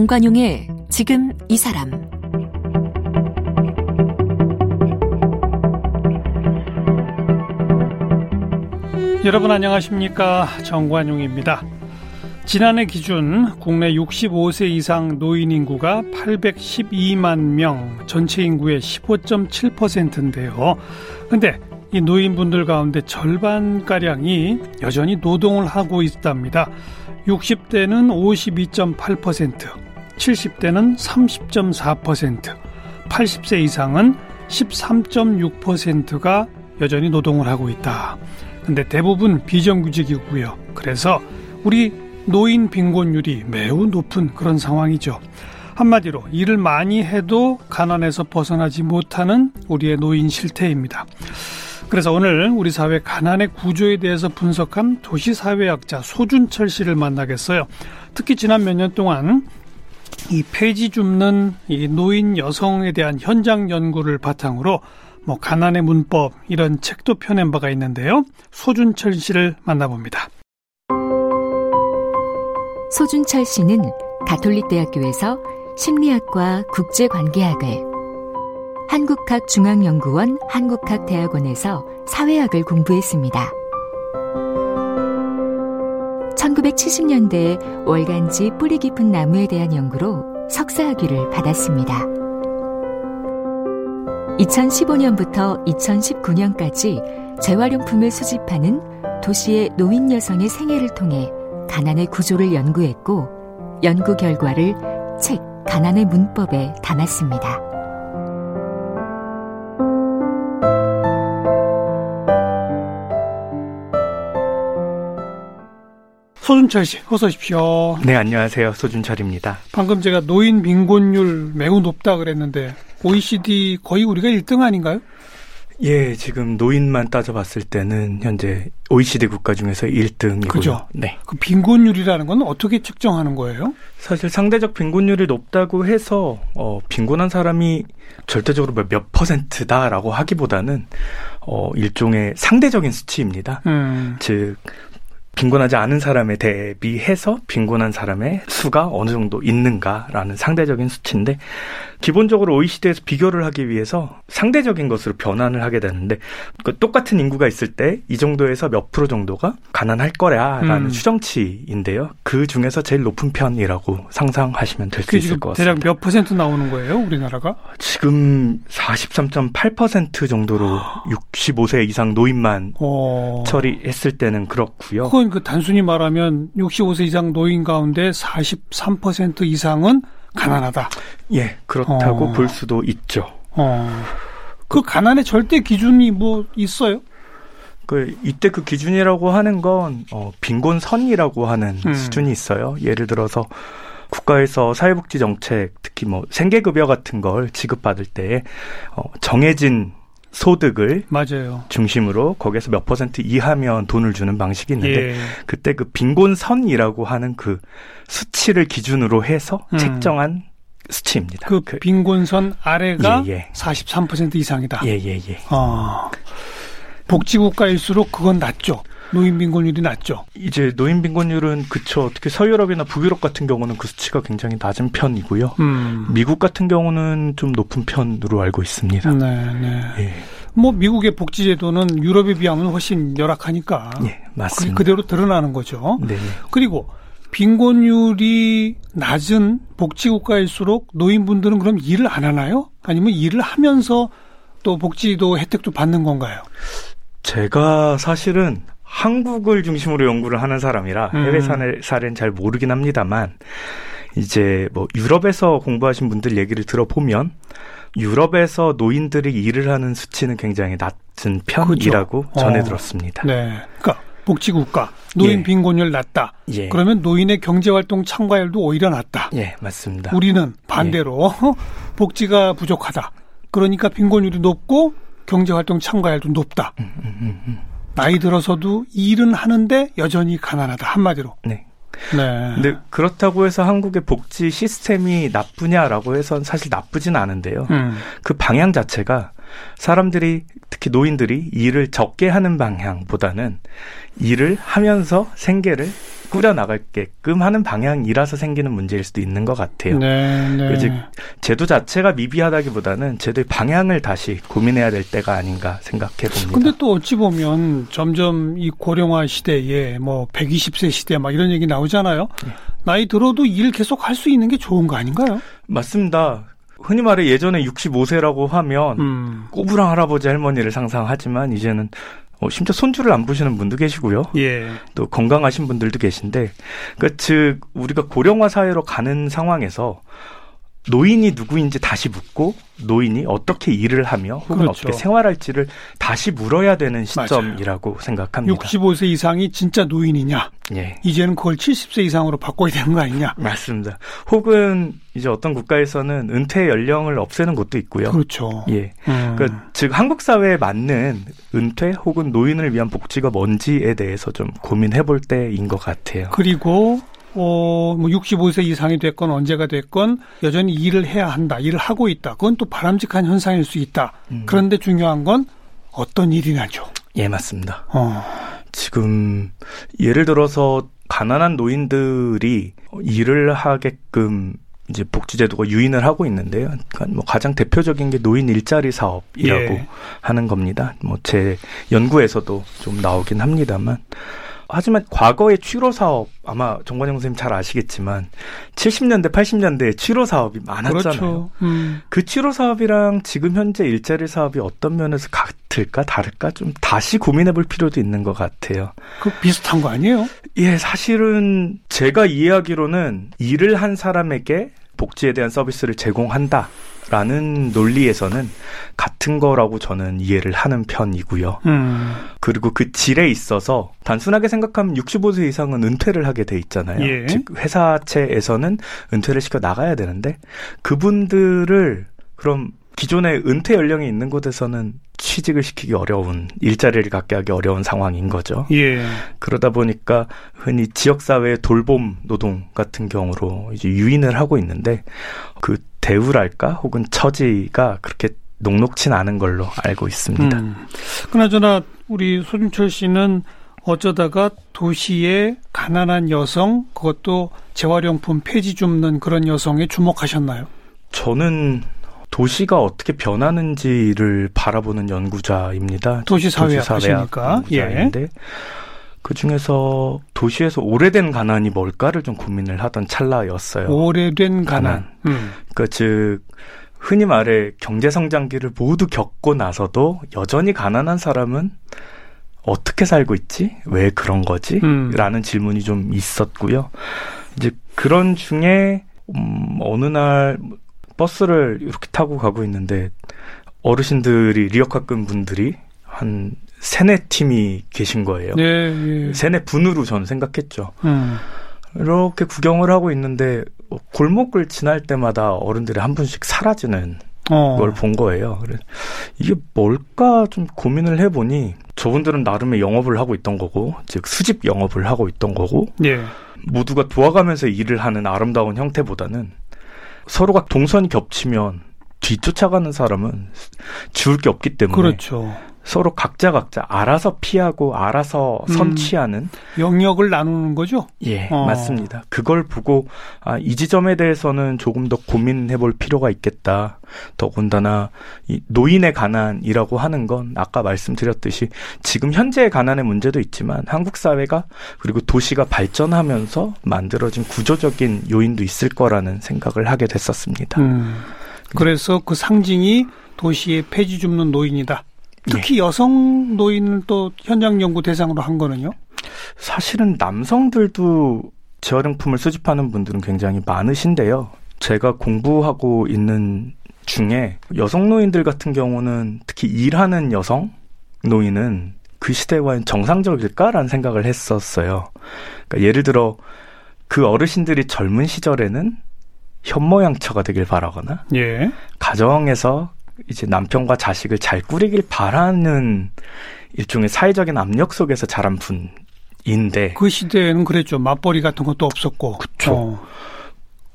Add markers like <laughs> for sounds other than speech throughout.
정관용의 지금 이 사람 여러분 안녕하십니까 정관용입니다. 지난해 기준 국내 65세 이상 노인 인구가 812만 명, 전체 인구의 15.7%인데요. 근데 이 노인분들 가운데 절반가량이 여전히 노동을 하고 있답니다. 60대는 52.8%, 70대는 30.4%, 80세 이상은 13.6%가 여전히 노동을 하고 있다. 근데 대부분 비정규직이고요. 그래서 우리 노인 빈곤율이 매우 높은 그런 상황이죠. 한마디로 일을 많이 해도 가난에서 벗어나지 못하는 우리의 노인 실태입니다. 그래서 오늘 우리 사회 가난의 구조에 대해서 분석한 도시사회학자 소준철 씨를 만나겠어요. 특히 지난 몇 년 동안 이 폐지 줍는 이 노인 여성에 대한 현장 연구를 바탕으로 뭐 가난의 문법 이런 책도 펴낸 바가 있는데요. 소준철 씨를 만나봅니다. 소준철 씨는 가톨릭대학교에서 심리학과 국제관계학을 한국학중앙연구원 한국학대학원에서 사회학을 공부했습니다. 1970년대에 월간지 뿌리 깊은 나무에 대한 연구로 석사학위를 받았습니다. 2015년부터 2019년까지 재활용품을 수집하는 도시의 노인 여성의 생애를 통해 가난의 구조를 연구했고 연구 결과를 책 가난의 문법에 담았습니다. 소준철 씨, 어서 오십시오. 네, 안녕하세요. 소준철입니다. 방금 제가 노인 빈곤율 매우 높다 그랬는데 OECD 거의 우리가 1등 아닌가요? 예, 지금 노인만 따져봤을 때는 현재 OECD 국가 중에서 1등이고요. 그죠? 네. 그 빈곤율이라는 건 어떻게 측정하는 거예요? 사실 상대적 빈곤율이 높다고 해서 어, 빈곤한 사람이 절대적으로 몇 퍼센트다라고 하기보다는 어, 일종의 상대적인 수치입니다. 음. 즉 빈곤하지 않은 사람에 대비해서 빈곤한 사람의 수가 어느 정도 있는가라는 상대적인 수치인데 기본적으로 OECD에서 비교를 하기 위해서 상대적인 것으로 변환을 하게 되는데 그 똑같은 인구가 있을 때 이 정도에서 몇 프로 정도가 가난할 거야라는 음. 추정치인데요. 그 중에서 제일 높은 편이라고 상상하시면 될 수 있을 것 같습니다. 대략 몇 퍼센트 나오는 거예요, 우리나라가? 지금 43.8% 정도로 65세 이상 노인만 어. 처리했을 때는 그렇고요. 그건 그 단순히 말하면 65세 이상 노인 가운데 43% 이상은 가난하다. 예, 그렇다고 어. 볼 수도 있죠. 어. 그 가난의 절대 기준이 뭐 있어요? 그 이때 그 기준이라고 하는 건 어, 빈곤선이라고 하는 음. 수준이 있어요. 예를 들어서 국가에서 사회복지 정책, 특히 뭐 생계급여 같은 걸 지급받을 때 어, 정해진 소득을 맞아요. 중심으로 거기에서 몇 퍼센트 이하면 돈을 주는 방식이 있는데 예. 그때 그 빈곤선이라고 하는 그 수치를 기준으로 해서 음. 책정한 수치입니다. 그 빈곤선 아래가 예, 예. 43% 이상이다. 예, 예, 예. 어. 복지국가일수록 그건 낮죠. 노인 빈곤율이 낮죠. 이제 노인 빈곤율은 그쵸. 특히 서유럽이나 북유럽 같은 경우는 그 수치가 굉장히 낮은 편이고요. 음. 미국 같은 경우는 좀 높은 편으로 알고 있습니다. 네, 네. 예, 뭐 미국의 복지 제도는 유럽에 비하면 훨씬 열악하니까 예, 맞습니다. 그대로 드러나는 거죠. 네, 그리고 빈곤율이 낮은 복지국가일수록 노인분들은 그럼 일을 안 하나요? 아니면 일을 하면서 또 복지도 혜택도 받는 건가요? 제가 사실은 한국을 중심으로 연구를 하는 사람이라 음. 해외 사례, 사례는 잘 모르긴 합니다만 이제 뭐 유럽에서 공부하신 분들 얘기를 들어보면 유럽에서 노인들이 일을 하는 수치는 굉장히 낮은 편이라고 그렇죠. 전해 어. 들었습니다. 네. 그러니까 복지국가 노인 예. 빈곤율 낮다. 예. 그러면 노인의 경제활동 참가율도 오히려 낮다. 예, 맞습니다. 우리는 반대로 <laughs> 복지가 부족하다. 그러니까 빈곤율이 높고 경제활동 참가율도 높다. 음, 음, 음, 음. 나이 들어서도 일은 하는데 여전히 가난하다. 한마디로. 네. 네. 근데 그렇다고 해서 한국의 복지 시스템이 나쁘냐라고 해선 사실 나쁘진 않은데요. 음. 그 방향 자체가 사람들이 특히 노인들이 일을 적게 하는 방향보다는 일을 하면서 생계를 꾸려 나갈게끔 하는 방향이라서 생기는 문제일 수도 있는 것 같아요. 네, 네. 즉 제도 자체가 미비하다기보다는 제도의 방향을 다시 고민해야 될 때가 아닌가 생각해 봅니다. 근데 또 어찌 보면 점점 이 고령화 시대에 뭐 120세 시대 막 이런 얘기 나오잖아요. 네. 나이 들어도 일 계속 할 수 있는 게 좋은 거 아닌가요? 맞습니다. 흔히 말해 예전에 65세라고 하면 음. 꼬부랑 할아버지 할머니를 상상하지만 이제는 어, 심지어 손주를 안 보시는 분도 계시고요. 예. 또 건강하신 분들도 계신데, 그, 즉, 우리가 고령화 사회로 가는 상황에서 노인이 누구인지 다시 묻고 노인이 어떻게 일을 하며 혹은 그렇죠. 어떻게 생활할지를 다시 물어야 되는 시점이라고 생각합니다. 65세 이상이 진짜 노인이냐? 예. 이제는 그걸 70세 이상으로 바꿔야 되는 거 아니냐? 맞습니다. 혹은 이제 어떤 국가에서는 은퇴 연령을 없애는 곳도 있고요. 그렇죠. 예. 음. 그, 즉, 한국 사회에 맞는 은퇴 혹은 노인을 위한 복지가 뭔지에 대해서 좀 고민해 볼 때인 것 같아요. 그리고 어, 뭐 65세 이상이 됐건 언제가 됐건 여전히 일을 해야 한다. 일을 하고 있다. 그건 또 바람직한 현상일 수 있다. 음. 그런데 중요한 건 어떤 일이냐죠. 예, 맞습니다. 어. 지금 예를 들어서 가난한 노인들이 일을 하게끔 이제 복지제도가 유인을 하고 있는데요. 그러니까 뭐 가장 대표적인 게 노인 일자리 사업이라고 예. 하는 겁니다. 뭐 제 연구에서도 좀 나오긴 합니다만. 하지만 과거의 취로 사업 아마 정관영 선생님 잘 아시겠지만 70년대 80년대에 취로 사업이 많았잖아요. 그렇죠. 음. 그 취로 사업이랑 지금 현재 일자리 사업이 어떤 면에서 같을까 다를까 좀 다시 고민해 볼 필요도 있는 것 같아요. 그 비슷한 거 아니에요? 예, 사실은 제가 이해하기로는 일을 한 사람에게 복지에 대한 서비스를 제공한다. 라는 논리에서는 같은 거라고 저는 이해를 하는 편이고요. 음. 그리고 그 질에 있어서 단순하게 생각하면 65세 이상은 은퇴를 하게 돼 있잖아요. 예. 즉 회사체에서는 은퇴를 시켜 나가야 되는데 그분들을 그럼 기존의 은퇴 연령이 있는 곳에서는 취직을 시키기 어려운 일자리를 갖게 하기 어려운 상황인 거죠. 예. 그러다 보니까 흔히 지역 사회의 돌봄 노동 같은 경우로 이제 유인을 하고 있는데 그 대우랄까 혹은 처지가 그렇게 녹록진 않은 걸로 알고 있습니다. 음. 그나저나 우리 소준철 씨는 어쩌다가 도시의 가난한 여성 그것도 재활용품 폐지 줍는 그런 여성에 주목하셨나요? 저는 도시가 어떻게 변하는지를 바라보는 연구자입니다. 도시사회학 하시니까. 예. 연구자인데 그 중에서 도시에서 오래된 가난이 뭘까를 좀 고민을 하던 찰나였어요. 오래된 가난. 음. 그즉 흔히 말해 경제 성장기를 모두 겪고 나서도 여전히 가난한 사람은 어떻게 살고 있지? 왜 그런 거지? 음. 라는 질문이 좀 있었고요. 이제 그런 중에 음, 어느 날 버스를 이렇게 타고 가고 있는데 어르신들이 리어카급 분들이 한 세네 팀이 계신 거예요. 네, 예. 세네 분으로 저는 생각했죠. 음. 이렇게 구경을 하고 있는데 골목을 지날 때마다 어른들이 한 분씩 사라지는 어. 걸본 거예요. 그래 이게 뭘까 좀 고민을 해보니 저분들은 나름의 영업을 하고 있던 거고, 즉 수집 영업을 하고 있던 거고, 예. 모두가 도와가면서 일을 하는 아름다운 형태보다는 서로가 동선이 겹치면 뒤쫓아가는 사람은 지울 게 없기 때문에 그렇죠. 서로 각자 각자 알아서 피하고 알아서 음. 선취하는 영역을 나누는 거죠? 예, 어. 맞습니다. 그걸 보고 아, 이 지점에 대해서는 조금 더 고민해 볼 필요가 있겠다. 더군다나 이 노인의 가난이라고 하는 건 아까 말씀드렸듯이 지금 현재의 가난의 문제도 있지만 한국 사회가 그리고 도시가 발전하면서 만들어진 구조적인 요인도 있을 거라는 생각을 하게 됐었습니다. 음. 그래서 그 상징이 도시의 폐지 줍는 노인이다. 특히 예. 여성 노인을 또 현장 연구 대상으로 한 거는요? 사실은 남성들도 재활용품을 수집하는 분들은 굉장히 많으신데요. 제가 공부하고 있는 중에 여성 노인들 같은 경우는 특히 일하는 여성 노인은 그 시대와는 정상적일까라는 생각을 했었어요. 그러니까 예를 들어 그 어르신들이 젊은 시절에는 현모양처가 되길 바라거나 예. 가정에서 이제 남편과 자식을 잘 꾸리길 바라는 일종의 사회적인 압력 속에서 자란 분인데 그 시대에는 그랬죠. 맞벌이 같은 것도 없었고. 그쵸. 어.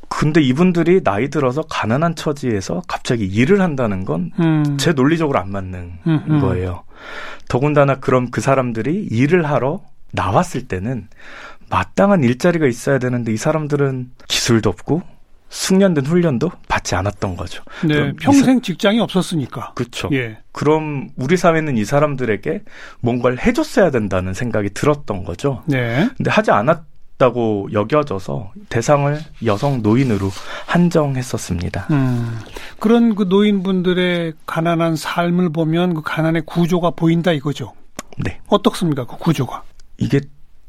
근데 이분들이 나이 들어서 가난한 처지에서 갑자기 일을 한다는 건제 음. 논리적으로 안 맞는 음, 음. 거예요. 더군다나 그럼 그 사람들이 일을 하러 나왔을 때는 마땅한 일자리가 있어야 되는데 이 사람들은 기술도 없고 숙련된 훈련도 받지 않았던 거죠. 네, 평생 직장이 없었으니까. 그렇죠. 예. 그럼 우리 사회는 이 사람들에게 뭔가를 해줬어야 된다는 생각이 들었던 거죠. 네. 근데 하지 않았다고 여겨져서 대상을 여성 노인으로 한정했었습니다. 음, 그런 그 노인분들의 가난한 삶을 보면 그 가난의 구조가 보인다 이거죠. 네. 어떻습니까? 그 구조가. 이게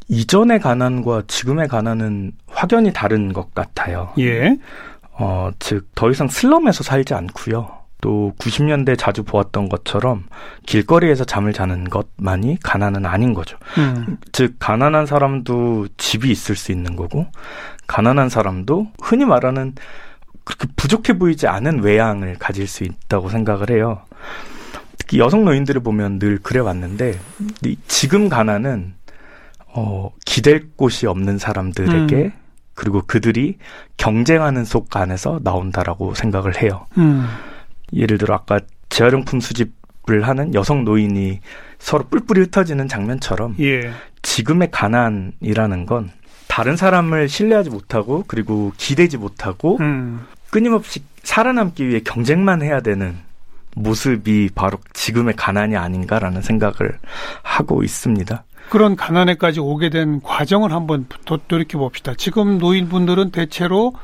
이전의 가난과 지금의 가난은 확연히 다른 것 같아요. 예. 어, 즉, 더 이상 슬럼에서 살지 않고요. 또 90년대 자주 보았던 것처럼 길거리에서 잠을 자는 것만이 가난은 아닌 거죠. 음. 즉, 가난한 사람도 집이 있을 수 있는 거고, 가난한 사람도 흔히 말하는 그렇게 부족해 보이지 않은 외양을 가질 수 있다고 생각을 해요. 특히 여성 노인들을 보면 늘 그래 왔는데, 지금 가난은 어, 기댈 곳이 없는 사람들에게 음. 그리고 그들이 경쟁하는 속 안에서 나온다라고 생각을 해요. 음. 예를 들어 아까 재활용품 수집을 하는 여성 노인이 서로 뿔뿔이 흩어지는 장면처럼 예. 지금의 가난이라는 건 다른 사람을 신뢰하지 못하고 그리고 기대지 못하고 음. 끊임없이 살아남기 위해 경쟁만 해야 되는 모습이 바로 지금의 가난이 아닌가라는 생각을 하고 있습니다. 그런 가난에까지 오게 된 과정을 한번 더 돌이켜 봅시다. 지금 노인분들은 대체로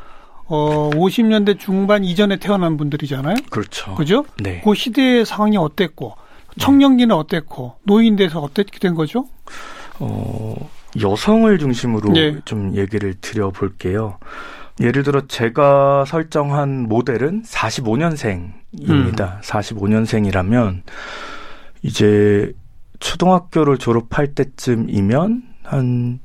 어 50년대 중반 이전에 태어난 분들이잖아요. 그렇죠. 그죠? 네. 그 시대의 상황이 어땠고 청년기는 어땠고 노인 돼서 어떻게 된 거죠? 어, 여성을 중심으로 네. 좀 얘기를 드려볼게요. 예를 들어 제가 설정한 모델은 45년생입니다. 45년생이라면 이제 초등학교를 졸업할 때쯤이면 한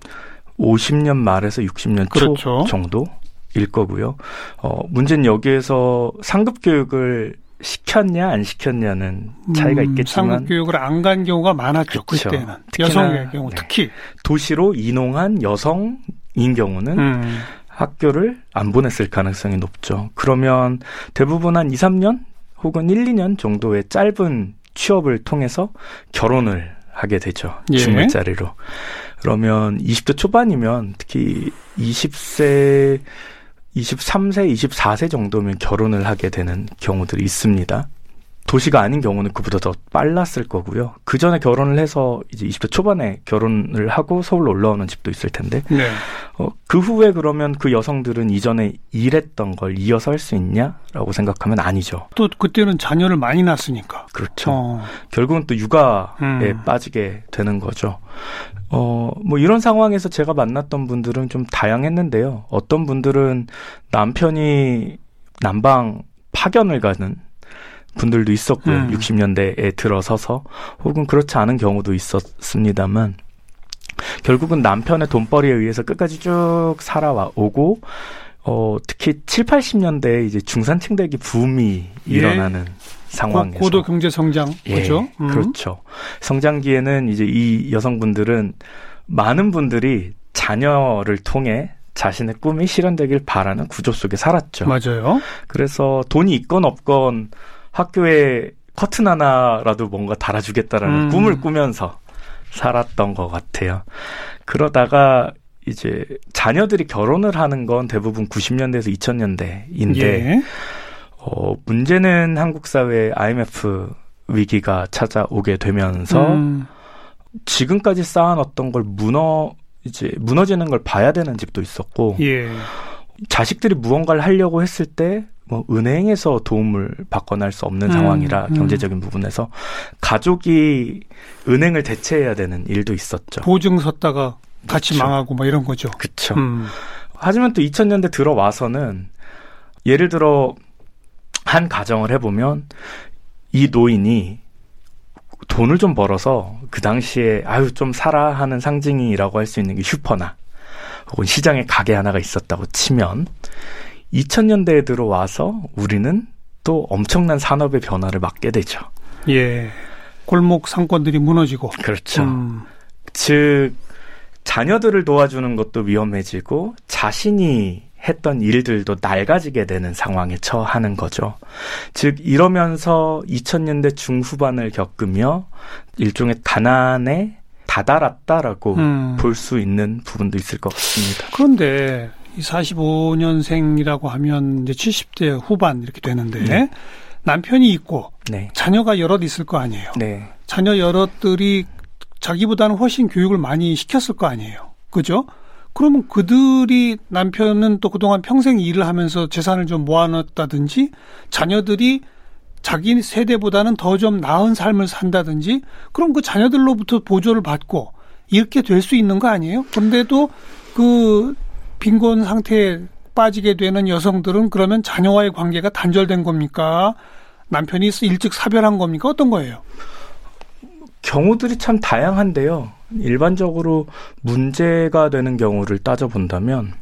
50년 말에서 60년 그렇죠. 초 정도일 거고요. 어, 문제는 여기에서 상급 교육을 시켰냐 안 시켰냐는 차이가 음, 있겠지만 상급 교육을 안 간 경우가 많았죠. 그쵸. 그때는 특히나, 여성의 경우 네. 특히. 도시로 이농한 여성인 경우는 음. 학교를 안 보냈을 가능성이 높죠. 그러면 대부분 한 2, 3년 혹은 1, 2년 정도의 짧은 취업을 통해서 결혼을 하게 되죠. 예. 중물자리로. 그러면 20대 초반이면 특히 20세, 23세, 24세 정도면 결혼을 하게 되는 경우들이 있습니다. 도시가 아닌 경우는 그보다 더 빨랐을 거고요. 그 전에 결혼을 해서 이제 20대 초반에 결혼을 하고 서울로 올라오는 집도 있을 텐데, 네. 어, 그 후에 그러면 그 여성들은 이전에 일했던 걸 이어서 할 수 있냐라고 생각하면 아니죠. 또 그때는 자녀를 많이 낳았으니까. 그렇죠. 어. 결국은 또 육아에 음. 빠지게 되는 거죠. 어, 뭐 이런 상황에서 제가 만났던 분들은 좀 다양했는데요. 어떤 분들은 남편이 난방 파견을 가는 분들도 있었고요. 음. 60년대에 들어서서 혹은 그렇지 않은 경우도 있었습니다만 결국은 남편의 돈벌이에 의해서 끝까지 쭉 살아오고 어, 특히 7, 80년대에 이제 중산층 대기 붐이 예. 일어나는 상황에서 고, 도 경제 성장 예, 그죠? 음. 그렇죠. 성장기에는 이제 이 여성분들은 많은 분들이 자녀를 통해 자신의 꿈이 실현되길 바라는 구조 속에 살았죠. 맞아요. 그래서 돈이 있건 없건 학교에 커튼 하나라도 뭔가 달아주겠다라는 음. 꿈을 꾸면서 살았던 것 같아요. 그러다가 이제 자녀들이 결혼을 하는 건 대부분 90년대에서 2000년대인데 예. 어, 문제는 한국 사회에 IMF 위기가 찾아오게 되면서 음. 지금까지 쌓아놨던 걸 무너 이제 무너지는 걸 봐야 되는 집도 있었고 예. 자식들이 무언가를 하려고 했을 때 뭐 은행에서 도움을 받거나 할 수 없는 음, 상황이라 음. 경제적인 부분에서 가족이 은행을 대체해야 되는 일도 있었죠. 보증 섰다가 같이 그렇죠. 망하고 뭐 이런 거죠. 그렇죠. 음. 하지만 또 2000년대 들어와서는 예를 들어 한 가정을 해보면 이 노인이 돈을 좀 벌어서 그 당시에 아유 좀 살아 하는 상징이라고 할 수 있는 게 슈퍼나 혹은 시장에 가게 하나가 있었다고 치면 2000년대에 들어와서 우리는 또 엄청난 산업의 변화를 맞게 되죠. 예. 골목 상권들이 무너지고. 그렇죠. 음. 즉 자녀들을 도와주는 것도 위험해지고 자신이 했던 일들도 낡아지게 되는 상황에 처하는 거죠. 즉 이러면서 2000년대 중후반을 겪으며 일종의 가난의 다다랐다라고 음. 볼수 있는 부분도 있을 것 같습니다. 그런데 이 45년생이라고 하면 이제 70대 후반 이렇게 되는데 네. 남편이 있고 네. 자녀가 여럿 있을 거 아니에요. 네. 자녀 여럿들이 자기보다는 훨씬 교육을 많이 시켰을 거 아니에요. 그죠? 그러면 그들이 남편은 또 그동안 평생 일을 하면서 재산을 좀 모아놨다든지 자녀들이 자기 세대보다는 더 좀 나은 삶을 산다든지 그럼 그 자녀들로부터 보조를 받고 이렇게 될 수 있는 거 아니에요? 그런데도 그 빈곤 상태에 빠지게 되는 여성들은 그러면 자녀와의 관계가 단절된 겁니까? 남편이 일찍 사별한 겁니까? 어떤 거예요? 경우들이 참 다양한데요. 일반적으로 문제가 되는 경우를 따져본다면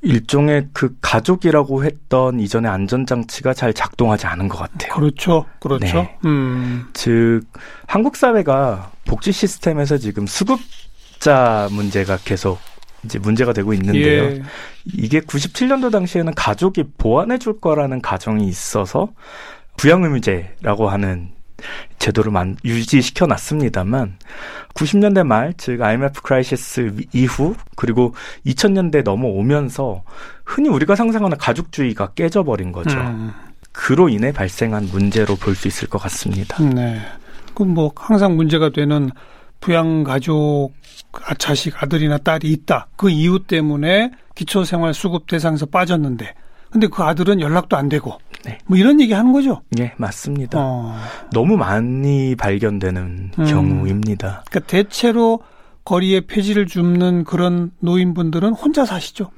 일종의 그 가족이라고 했던 이전의 안전장치가 잘 작동하지 않은 것 같아요. 그렇죠. 그렇죠. 네. 음. 즉 한국 사회가 복지 시스템에서 지금 수급자 문제가 계속 이제 문제가 되고 있는데요. 예. 이게 97년도 당시에는 가족이 보완해 줄 거라는 가정이 있어서 부양의무제라고 하는 제도를 만, 유지시켜 놨습니다만 90년대 말, 즉 IMF crisis 이후 그리고 2000년대 넘어오면서 흔히 우리가 상상하는 가족주의가 깨져버린 거죠. 음. 그로 인해 발생한 문제로 볼 수 있을 것 같습니다. 네. 그럼 뭐 항상 문제가 되는 부양 가족 아, 자식 아들이나 딸이 있다. 그 이유 때문에 기초생활 수급 대상에서 빠졌는데 근데 그 아들은 연락도 안 되고 네. 뭐 이런 얘기 하는 거죠. 예, 맞습니다. 어. 너무 많이 발견되는 음. 경우입니다. 그러니까 대체로 거리에 폐지를 줍는 그런 노인분들은 혼자 사시죠.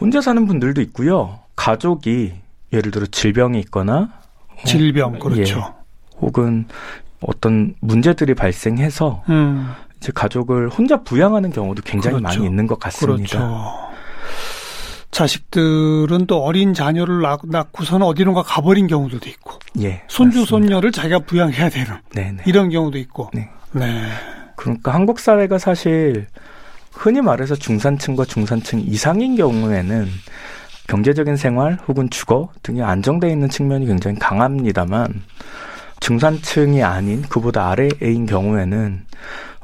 혼자 사는 분들도 있고요. 가족이 예를 들어 질병이 있거나 질병 그렇죠. 예. 혹은 어떤 문제들이 발생해서 음. 이제 가족을 혼자 부양하는 경우도 굉장히 그렇죠. 많이 있는 것 같습니다. 그렇죠. 자식들은 또 어린 자녀를 낳- 낳고서는 어디론가 가버린 경우도 있고 예. 손주 맞습니다. 손녀를 자기가 부양해야 되는 네네. 이런 경우도 있고. 네. 네. 그러니까 한국 사회가 사실 흔히 말해서 중산층과 중산층 이상인 경우에는 경제적인 생활 혹은 주거 등이 안정돼 있는 측면이 굉장히 강합니다만 중산층이 아닌 그보다 아래인 경우에는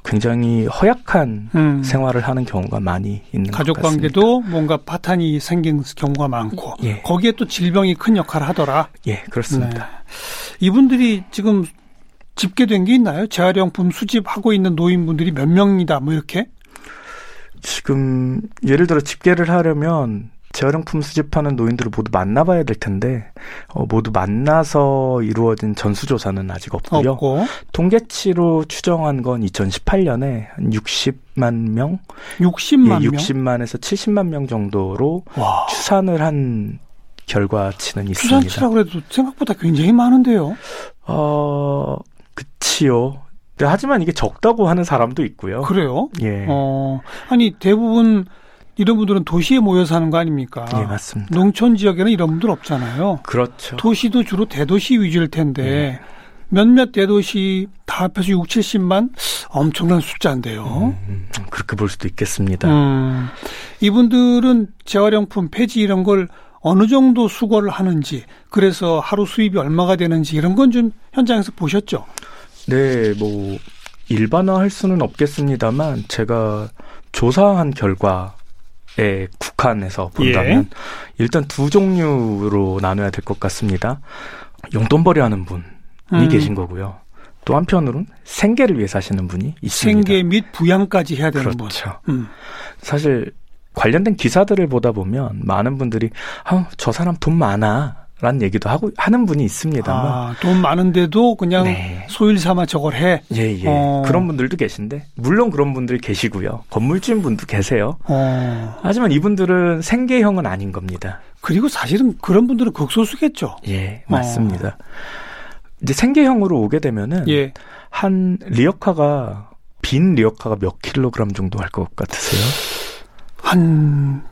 굉장히 허약한 음. 생활을 하는 경우가 많이 있는 가족 것 같습니다. 관계도 뭔가 파탄이 생긴 경우가 많고 예. 거기에 또 질병이 큰 역할을 하더라. 예, 그렇습니다. 네. 이분들이 지금 집계된 게 있나요? 재활용품 수집하고 있는 노인분들이 몇 명이다 뭐 이렇게? 지금 예를 들어 집계를 하려면 재활용품 수집하는 노인들을 모두 만나봐야 될 텐데 어, 모두 만나서 이루어진 전수조사는 아직 없고요. 없고 통계치로 추정한 건 2018년에 한 60만 명, 60만 예, 명. 60만에서 70만 명 정도로 와. 추산을 한 결과치는 있습니다. 추산치라고 해도 생각보다 굉장히 많은데요. 어, 그치요. 네, 하지만 이게 적다고 하는 사람도 있고요. 그래요? 예, 어, 아니 대부분 이런 분들은 도시에 모여 사는 거 아닙니까? 예, 맞습니다. 농촌 지역에는 이런 분들 없잖아요. 그렇죠. 도시도 주로 대도시 위주일 텐데 몇몇 대도시 다 합해서 6, 70만 엄청난 숫자인데요. 음, 그렇게 볼 수도 있겠습니다. 음, 이분들은 재활용품 폐지 이런 걸 어느 정도 수거를 하는지 그래서 하루 수입이 얼마가 되는지 이런 건 좀 현장에서 보셨죠? 네, 뭐 일반화할 수는 없겠습니다만 제가 조사한 결과 에 국한해서 본다면 예. 일단 두 종류로 나눠야 될 것 같습니다. 용돈벌이 하는 분이 음. 계신 거고요. 또 한편으로는 생계를 위해 사시는 분이 있습니다. 생계 및 부양까지 해야 되는 분. 그렇죠. 음. 사실 관련된 기사들을 보다 보면 많은 분들이 아, 저 사람 돈 많아 라는 얘기도 하고 하는 분이 있습니다만 아, 돈 많은데도 그냥 네. 소일 삼아 저걸 해. 예, 예. 어. 그런 분들도 계신데, 물론 그런 분들 계시고요. 건물주인 분도 계세요. 어. 하지만 이분들은 생계형은 아닌 겁니다. 그리고 사실은 그런 분들은 극소수겠죠. 예, 맞습니다. 이제 생계형으로 오게 되면은, 예. 한 리어카가, 빈 리어카가 몇 킬로그램 정도 할 것 같으세요? 한,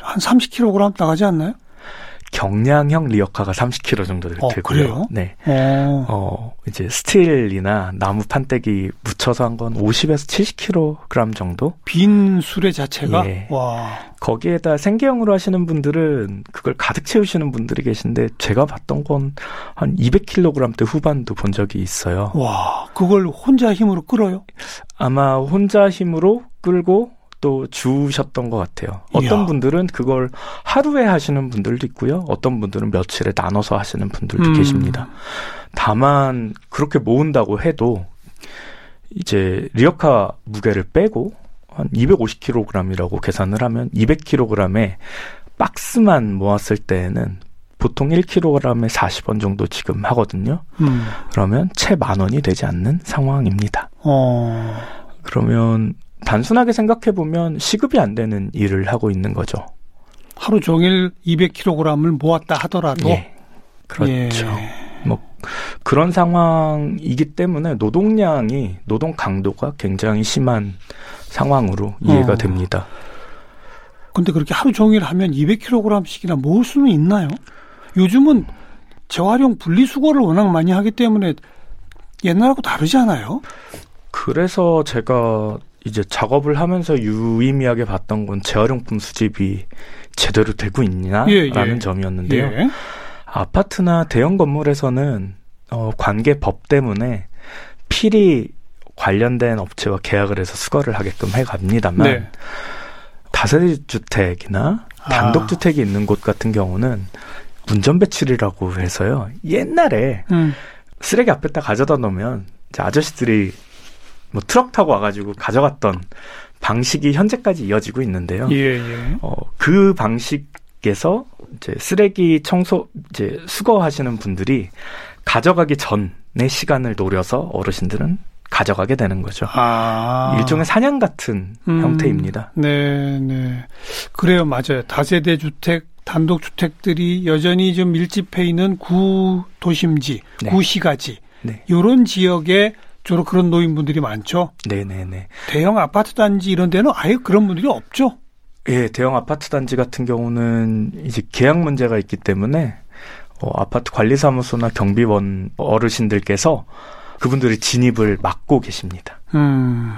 한 30kg 나가지 않나요? 경량형 리어카가 30kg 정도 어, 되고요. 그래요? 네. 어. 어, 이제 스틸이나 나무 판때기 묻혀서 한 건 50에서 70kg 정도? 빈 수레 자체가 예. 와. 거기에다 생계형으로 하시는 분들은 그걸 가득 채우시는 분들이 계신데 제가 봤던 건 한 200kg대 후반도 본 적이 있어요. 와, 그걸 혼자 힘으로 끌어요? 아마 혼자 힘으로 끌고 또 주우셨던 것 같아요. 어떤 이야. 분들은 그걸 하루에 하시는 분들도 있고요. 어떤 분들은 며칠에 나눠서 하시는 분들도 음. 계십니다. 다만 그렇게 모은다고 해도 이제 리어카 무게를 빼고 한 250kg이라고 계산을 하면 200kg에 박스만 모았을 때에는 보통 1kg에 40원 정도 지금 하거든요. 음. 그러면 채 만 원이 되지 않는 상황입니다. 어. 그러면 단순하게 생각해 보면 시급이 안 되는 일을 하고 있는 거죠. 하루 종일 200kg을 모았다 하더라도 예. 그렇죠. 예. 그런 상황이기 때문에 노동량이 노동 강도가 굉장히 심한 상황으로 이해가 어. 됩니다. 근데 그렇게 하루 종일 하면 200kg씩이나 모을 수는 있나요? 요즘은 재활용 분리수거를 워낙 많이 하기 때문에 옛날하고 다르잖아요. 그래서 제가 이제 작업을 하면서 유의미하게 봤던 건 재활용품 수집이 제대로 되고 있냐라는 예, 예. 점이었는데요. 예. 아파트나 대형 건물에서는 어, 관계 법 때문에 필히 관련된 업체와 계약을 해서 수거를 하게끔 해갑니다만 네. 다세대 주택이나 아. 단독 주택이 있는 곳 같은 경우는 운전 배출이라고 해서요. 옛날에 음. 쓰레기 앞에다 가져다 놓으면 이제 아저씨들이 뭐 트럭 타고 와가지고 가져갔던 방식이 현재까지 이어지고 있는데요. 예, 예. 어, 그 방식에서 이제 쓰레기 청소 이제 수거하시는 분들이 가져가기 전의 시간을 노려서 어르신들은 가져가게 되는 거죠. 아. 일종의 사냥 같은 음. 형태입니다. 네, 네. 그래요, 맞아요. 다세대 주택, 단독 주택들이 여전히 좀 밀집해 있는 구 도심지, 네. 구시가지 네, 요런 지역에 주로 그런 노인분들이 많죠. 네, 네, 네. 대형 아파트 단지 이런 데는 아예 그런 분들이 없죠. 예, 대형 아파트 단지 같은 경우는 이제 계약 문제가 있기 때문에 어, 아파트 관리사무소나 경비원 어르신들께서 그분들의 진입을 막고 계십니다. 음.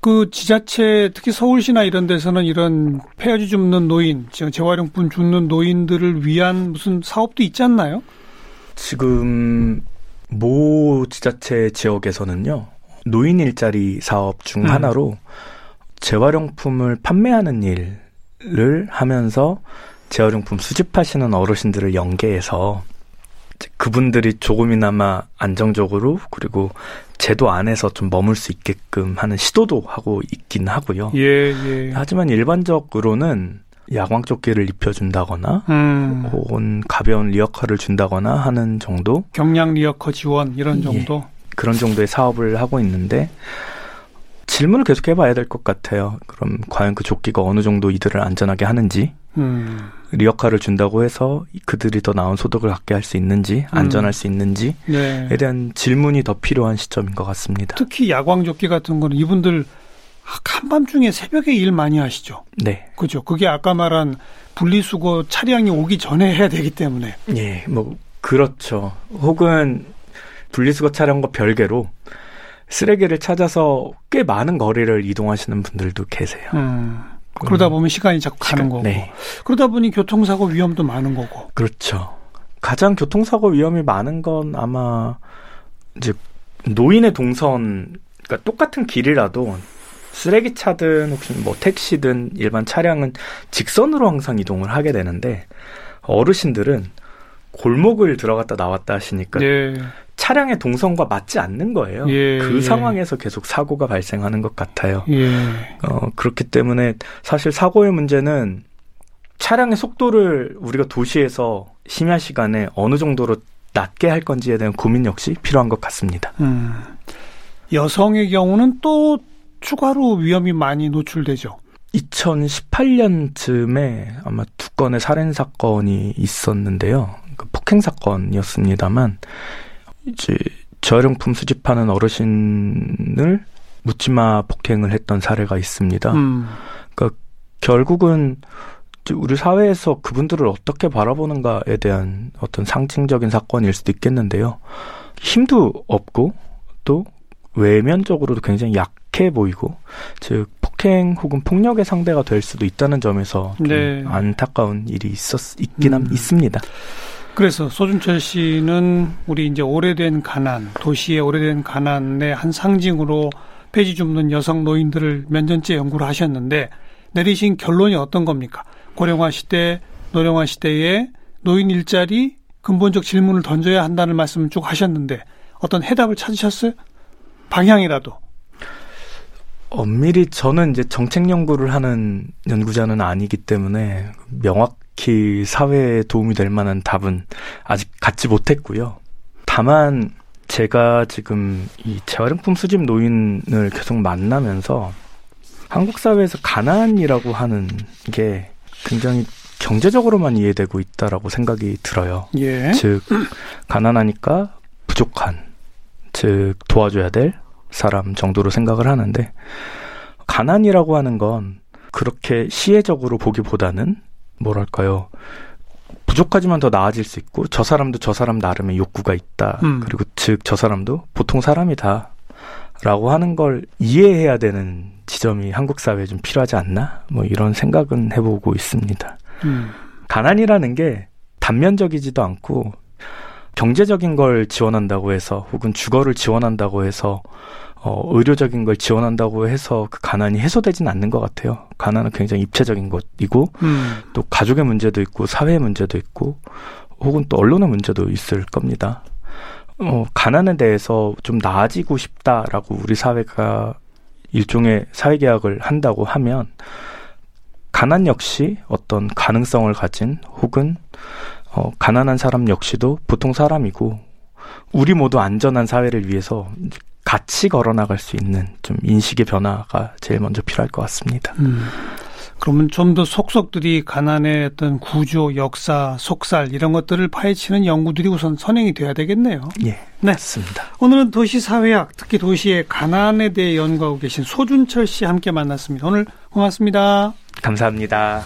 그 지자체 특히 서울시나 이런 데서는 이런 폐허지 줍는 노인, 지금 재활용품 줍는 노인들을 위한 무슨 사업도 있지 않나요? 지금 모 지자체 지역에서는요 노인 일자리 사업 중 음. 하나로 재활용품을 판매하는 일을 하면서 재활용품 수집하시는 어르신들을 연계해서 그분들이 조금이나마 안정적으로 그리고 제도 안에서 좀 머물 수 있게끔 하는 시도도 하고 있긴 하고요. 예, 예. 하지만 일반적으로는 야광 조끼를 입혀준다거나 음. 혹은 가벼운 리어카를 준다거나 하는 정도 경량 리어커 지원 이런 예. 정도. 그런 정도의 사업을 하고 있는데 질문을 계속 해봐야 될 것 같아요. 그럼 과연 그 조끼가 어느 정도 이들을 안전하게 하는지 음. 리어카를 준다고 해서 그들이 더 나은 소득을 갖게 할 수 있는지 음. 안전할 수 있는지에 네. 대한 질문이 더 필요한 시점인 것 같습니다. 특히 야광 조끼 같은 거는 이분들 한밤중에 새벽에 일 많이 하시죠. 네, 그죠? 그게 아까 말한 분리수거 차량이 오기 전에 해야 되기 때문에. 예, 뭐 그렇죠. 혹은 분리수거 차량과 별개로 쓰레기를 찾아서 꽤 많은 거리를 이동하시는 분들도 계세요. 음. 그러다 보면 시간이 자꾸 가는 시간- 거고. 네. 그러다 보니 교통사고 위험도 많은 거고. 그렇죠. 가장 교통사고 위험이 많은 건 아마 이제 노인의 동선, 그러니까 똑같은 길이라도 쓰레기 차든 혹시 뭐 택시든 일반 차량은 직선으로 항상 이동을 하게 되는데 어르신들은 골목을 들어갔다 나왔다 하시니까 예. 차량의 동선과 맞지 않는 거예요. 예, 그 예. 상황에서 계속 사고가 발생하는 것 같아요. 예. 어, 그렇기 때문에 사실 사고의 문제는 차량의 속도를 우리가 도시에서 심야 시간에 어느 정도로 낮게 할 건지에 대한 고민 역시 필요한 것 같습니다. 음. 여성의 경우는 또 추가로 위험이 많이 노출되죠. 2018년쯤에 아마 두 건의 살인 사건이 있었는데요. 그 폭행 사건이었습니다만 이제 재활용품 수집하는 어르신을 묻지마 폭행을 했던 사례가 있습니다. 음. 결국은 우리 사회에서 그분들을 어떻게 바라보는가에 대한 어떤 상징적인 사건일 수도 있겠는데요. 힘도 없고 또 외면적으로도 굉장히 약해 보이고 즉 폭행 혹은 폭력의 상대가 될 수도 있다는 점에서 네. 안타까운 일이 있었 있긴 음. 있습니다. 그래서 소준철 씨는 우리 이제 오래된 가난, 도시의 오래된 가난의 한 상징으로 폐지 줍는 여성 노인들을 몇 년째 연구를 하셨는데 내리신 결론이 어떤 겁니까? 고령화 시대, 노령화 시대에 노인 일자리 근본적 질문을 던져야 한다는 말씀을 쭉 하셨는데 어떤 해답을 찾으셨어요? 방향이라도. 엄밀히 저는 이제 정책 연구를 하는 연구자는 아니기 때문에 명확히 사회에 도움이 될 만한 답은 아직 갖지 못했고요. 다만 제가 지금 이 재활용품 수집 노인을 계속 만나면서 한국 사회에서 가난이라고 하는 게 굉장히 경제적으로만 이해되고 있다라고 생각이 들어요. 예. 즉 가난하니까 부족한, 즉 도와줘야 될 사람 정도로 생각을 하는데 가난이라고 하는 건 그렇게 시혜적으로 보기보다는 뭐랄까요 부족하지만 더 나아질 수 있고 저 사람도 저 사람 나름의 욕구가 있다. 음. 그리고 즉 저 사람도 보통 사람이다. 라고 하는 걸 이해해야 되는 지점이 한국 사회에 좀 필요하지 않나? 뭐 이런 생각은 해보고 있습니다. 음. 가난이라는 게 단면적이지도 않고 경제적인 걸 지원한다고 해서 혹은 주거를 지원한다고 해서 어, 의료적인 걸 지원한다고 해서 그 가난이 해소되지는 않는 것 같아요. 가난은 굉장히 입체적인 것이고 음. 또 가족의 문제도 있고 사회의 문제도 있고 혹은 또 언론의 문제도 있을 겁니다. 어, 가난에 대해서 좀 나아지고 싶다라고 우리 사회가 일종의 사회계약을 한다고 하면 가난 역시 어떤 가능성을 가진 혹은 어, 가난한 사람 역시도 보통 사람이고 우리 모두 안전한 사회를 위해서 같이 걸어나갈 수 있는 좀 인식의 변화가 제일 먼저 필요할 것 같습니다. 음. 그러면 좀 더 속속들이 가난의 어떤 구조, 역사, 속살 이런 것들을 파헤치는 연구들이 우선 선행이 돼야 되겠네요. 예, 네. 맞습니다. 오늘은 도시사회학, 특히 도시의 가난에 대해 연구하고 계신 소준철 씨 함께 만났습니다. 오늘 고맙습니다. 감사합니다.